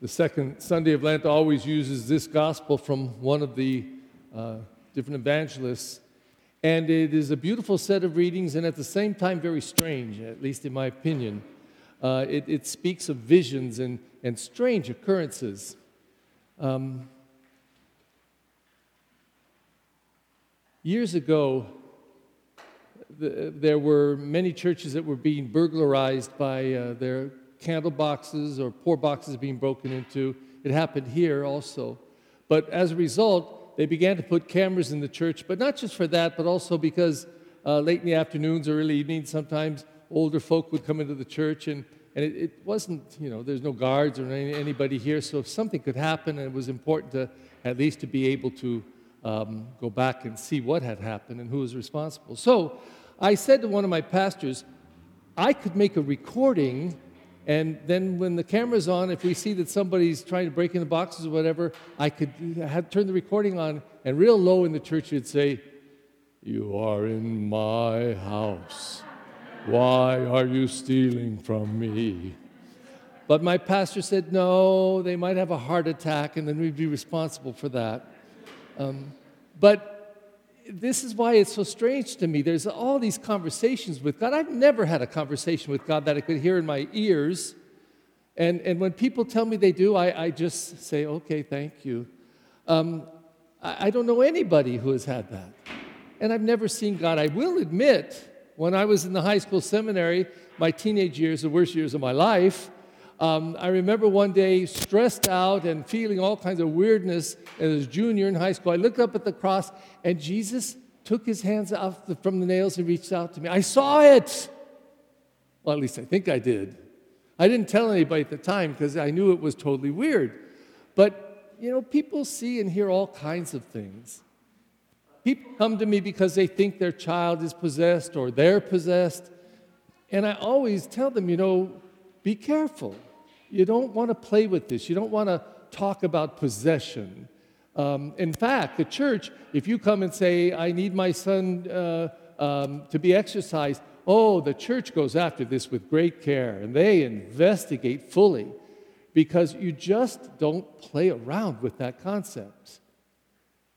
the second Sunday of Lent always uses this gospel from one of the uh, different evangelists. And it is a beautiful set of readings and at the same time very strange, at least in my opinion. Uh, it, it, speaks of visions and, and strange occurrences. Um, years ago, the, there were many churches that were being burglarized by uh, their candle boxes or poor boxes being broken into. It happened here also. But as a result, they began to put cameras in the church, but not just for that, but also because uh, late in the afternoons or early evenings, sometimes older folk would come into the church and and it, it, wasn't, you know, there's no guards or any, anybody here, so if something could happen, it was important to at least to be able to um, go back and see what had happened and who was responsible. So I said to one of my pastors, I could make a recording, and then when the camera's on, if we see that somebody's trying to break in the boxes or whatever, I could have turn the recording on, and real low in the church, you'd say, You are in my house. Why are you stealing from me? But my pastor said, No, they might have a heart attack, and then we'd be responsible for that. Um, but this is why it's so strange to me. There's all these conversations with God. I've never had a conversation with God that I could hear in my ears. And, and when people tell me they do, I, I just say, okay, thank you. Um, I, I don't know anybody who has had that. And I've never seen God. I will admit, when I was in the high school seminary, my teenage years, the worst years of my life, um, I remember one day stressed out and feeling all kinds of weirdness as a junior in high school. I looked up at the cross and Jesus took his hands off the, from the nails and reached out to me. I saw it. Well, at least I think I did. I didn't tell anybody at the time because I knew it was totally weird. But, you know, people see and hear all kinds of things. People come to me because they think their child is possessed or they're possessed. And I always tell them, you know, be careful. You don't want to play with this. You don't want to talk about possession. Um, in fact, the church, if you come and say, I need my son uh, um, to be exorcised, oh, the church goes after this with great care and they investigate fully because you just don't play around with that concept.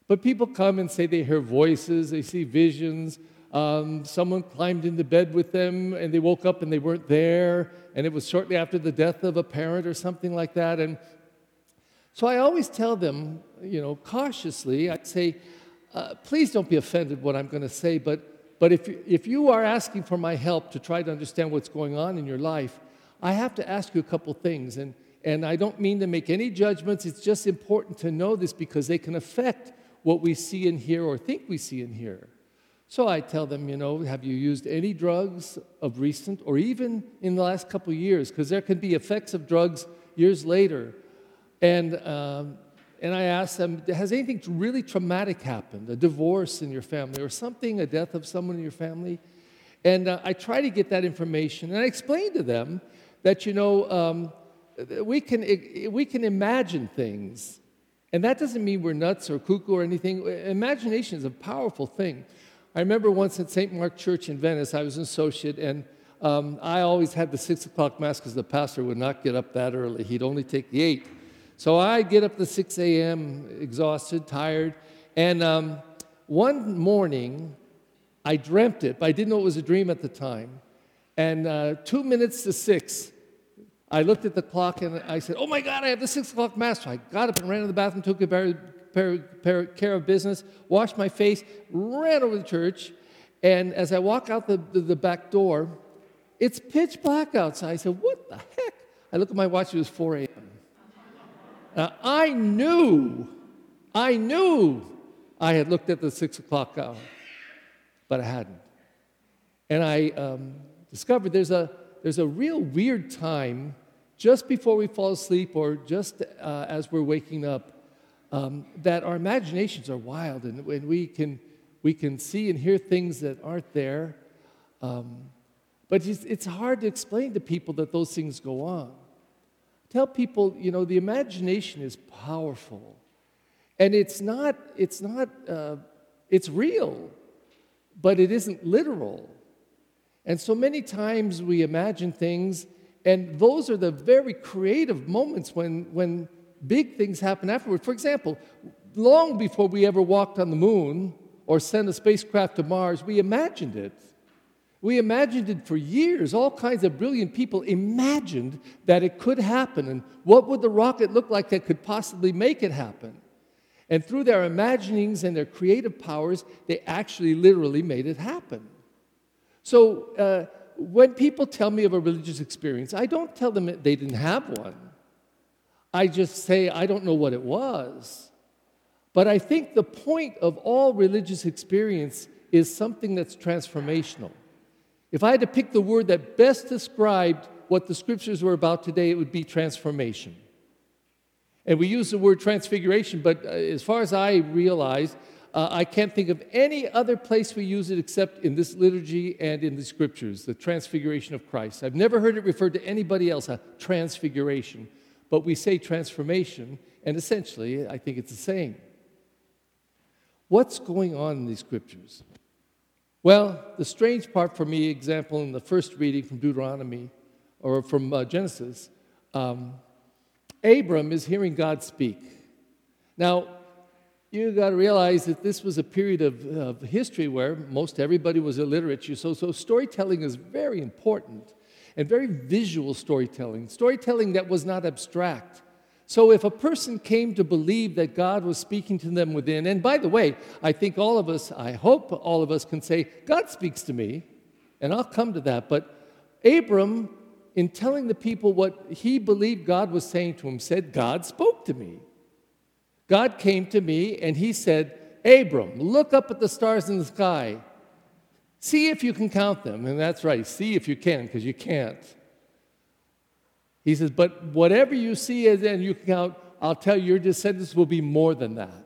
But people come and say they hear voices, they see visions, um, someone climbed into bed with them and they woke up and they weren't there, and it was shortly after the death of a parent or something like that. And so I always tell them, you know, cautiously, I'd say, uh, please don't be offended what I'm going to say, but, but if, if you are asking for my help to try to understand what's going on in your life, I have to ask you a couple things. And, and I don't mean to make any judgments, it's just important to know this because they can affect what we see and hear or think we see and hear. So I tell them, you know, have you used any drugs of recent or even in the last couple years? Because there can be effects of drugs years later. And, um, and I ask them, has anything really traumatic happened? A divorce in your family or something, a death of someone in your family? And uh, I try to get that information. And I explain to them that, you know, um, we, can, we can imagine things. And that doesn't mean we're nuts or cuckoo or anything. Imagination is a powerful thing. I remember once at St. Mark Church in Venice, I was an associate, and um, I always had the six o'clock mass because the pastor would not get up that early. He'd only take the eight. So I'd get up to 6 a.m., exhausted, tired. And um, one morning, I dreamt it, but I didn't know it was a dream at the time. And uh, two minutes to six, I looked at the clock and I said, Oh my God, I have the six o'clock mass. So I got up and ran to the bathroom, took a care of business, washed my face, ran over to church, and as I walk out the, the, the back door, it's pitch black outside. I said, What the heck? I look at my watch, it was 4 a.m. Now, I knew, I knew I had looked at the six o'clock hour, but I hadn't. And I um, discovered there's a, there's a real weird time just before we fall asleep or just uh, as we're waking up um, that our imaginations are wild and, and, we, can, we can see and hear things that aren't there. Um, but it's, it's hard to explain to people that those things go on. Tell people, you know, the imagination is powerful. And it's not, it's not, uh, it's real, but it isn't literal. And so many times we imagine things and those are the very creative moments when, when big things happen afterward. For example, long before we ever walked on the moon or sent a spacecraft to Mars, we imagined it. We imagined it for years. All kinds of brilliant people imagined that it could happen. And what would the rocket look like that could possibly make it happen? And through their imaginings and their creative powers, they actually literally made it happen. So uh, when people tell me of a religious experience, I don't tell them they didn't have one. I just say, I don't know what it was. But I think the point of all religious experience is something that's transformational. If I had to pick the word that best described what the scriptures were about today, it would be transformation. And we use the word transfiguration, but uh, as far as I realize, uh, I can't think of any other place we use it except in this liturgy and in the scriptures, the transfiguration of Christ. I've never heard it referred to anybody else, a transfiguration, but we say transformation, and essentially, I think it's the same. What's going on in these scriptures? Well, the strange part for me, example, in the first reading from Deuteronomy or from uh, Genesis, um, Abram is hearing God speak. Now, you got to realize that this was a period of, of, history where most everybody was illiterate. So, so storytelling is very important and very visual storytelling, storytelling that was not abstract. So if a person came to believe that God was speaking to them within, and by the way, I think all of us, I hope all of us can say, God speaks to me, and I'll come to that. But Abram, in telling the people what he believed God was saying to him, said, God spoke to me. God came to me and he said, Abram, look up at the stars in the sky. See if you can count them. And that's right, see if you can, because you can't. He says, But whatever you see and you can count, I'll tell you, your descendants will be more than that.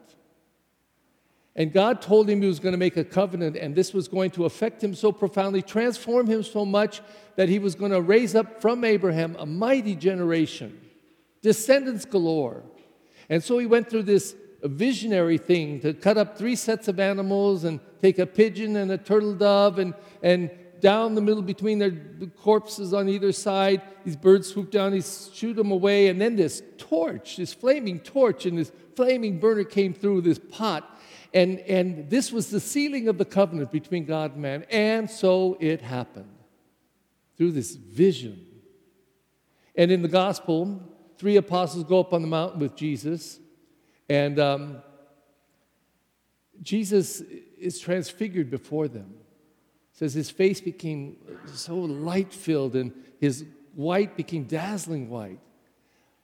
And God told him he was going to make a covenant, and this was going to affect him so profoundly, transform him so much that he was going to raise up from Abraham a mighty generation, descendants galore. And so he went through this visionary thing to cut up three sets of animals and take a pigeon and a turtle dove and, and down the middle between their corpses on either side, these birds swoop down, he shoot them away, and then this torch, this flaming torch, and this flaming burner came through this pot. And, and this was the sealing of the covenant between God and man. And so it happened through this vision. And in the gospel, three apostles go up on the mountain with Jesus, and um, Jesus is transfigured before them. It says his face became so light filled and his white became dazzling white.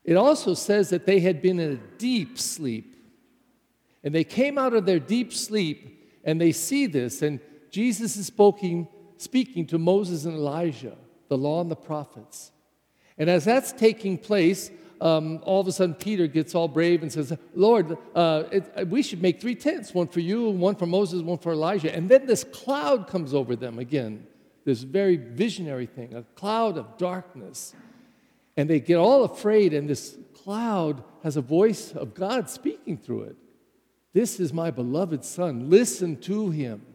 It also says that they had been in a deep sleep. And they came out of their deep sleep and they see this, and Jesus is speaking, speaking to Moses and Elijah, the law and the prophets. And as that's taking place, um, all of a sudden Peter gets all brave and says, Lord, uh, it, we should make three tents one for you, one for Moses, one for Elijah. And then this cloud comes over them again, this very visionary thing, a cloud of darkness. And they get all afraid, and this cloud has a voice of God speaking through it. This is my beloved Son. Listen to him.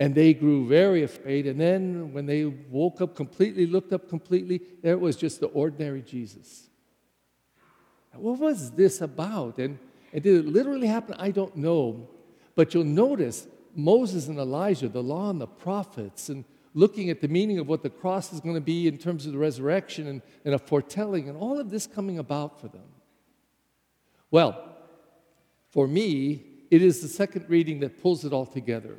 And they grew very afraid. And then when they woke up completely, looked up completely, there was just the ordinary Jesus. What was this about? And, and did it literally happen? I don't know. But you'll notice Moses and Elijah, the law and the prophets, and looking at the meaning of what the cross is going to be in terms of the resurrection and, and a foretelling, and all of this coming about for them. Well, for me, it is the second reading that pulls it all together.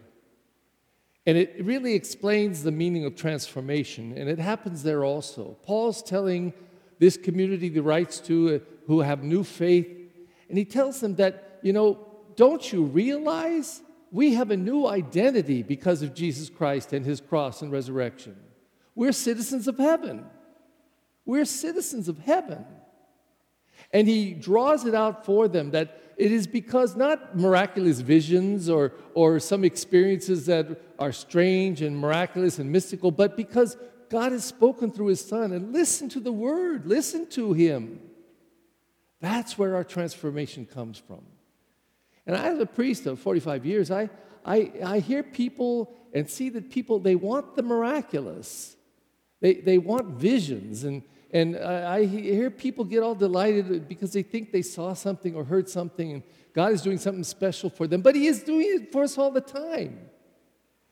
And it really explains the meaning of transformation, and it happens there also. Paul's telling this community the rights to uh, who have new faith, and he tells them that, you know, don't you realize we have a new identity because of Jesus Christ and his cross and resurrection? We're citizens of heaven. We're citizens of heaven. And he draws it out for them that it is because not miraculous visions or, or some experiences that are strange and miraculous and mystical, but because God has spoken through his son and listen to the word, listen to him. That's where our transformation comes from. And as a priest of 45 years, I, I, I hear people and see that people, they want the miraculous. They, they want visions. And, and I hear people get all delighted because they think they saw something or heard something, and God is doing something special for them. But He is doing it for us all the time.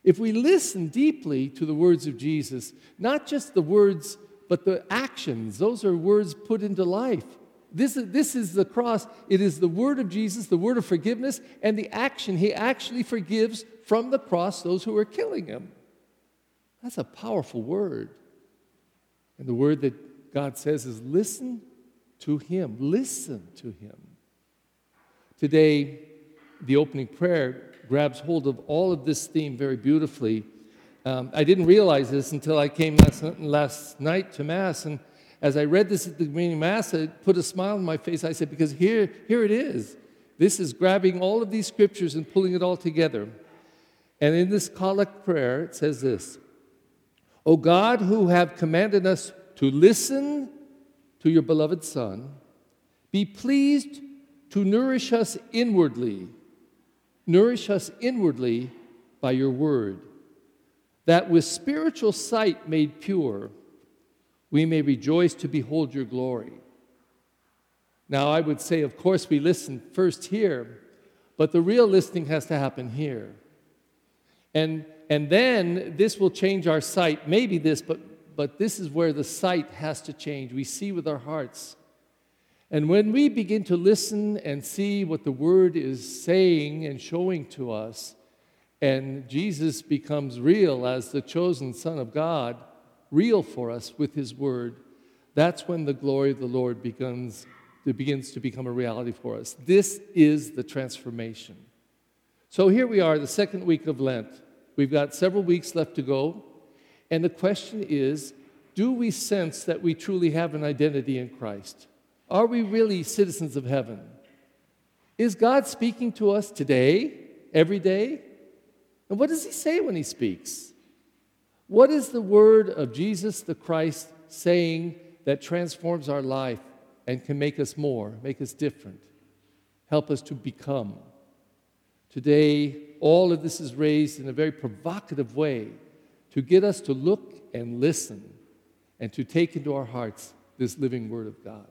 If we listen deeply to the words of Jesus, not just the words, but the actions, those are words put into life. This is, this is the cross. It is the word of Jesus, the word of forgiveness, and the action. He actually forgives from the cross those who are killing him. That's a powerful word. And the word that God says is listen to him. Listen to him. Today, the opening prayer grabs hold of all of this theme very beautifully. Um, I didn't realize this until I came last, last night to Mass. And as I read this at the beginning of Mass, it put a smile on my face. I said, because here, here it is. This is grabbing all of these scriptures and pulling it all together. And in this collect prayer, it says this O God, who have commanded us to listen to your beloved Son, be pleased to nourish us inwardly. Nourish us inwardly by your word, that with spiritual sight made pure, we may rejoice to behold your glory. Now, I would say, of course, we listen first here, but the real listening has to happen here. And and then this will change our sight. Maybe this, but, but this is where the sight has to change. We see with our hearts. And when we begin to listen and see what the Word is saying and showing to us, and Jesus becomes real as the chosen Son of God, real for us with His Word, that's when the glory of the Lord begins, begins to become a reality for us. This is the transformation. So here we are, the second week of Lent. We've got several weeks left to go. And the question is do we sense that we truly have an identity in Christ? Are we really citizens of heaven? Is God speaking to us today, every day? And what does He say when He speaks? What is the word of Jesus the Christ saying that transforms our life and can make us more, make us different, help us to become? Today, all of this is raised in a very provocative way to get us to look and listen and to take into our hearts this living Word of God.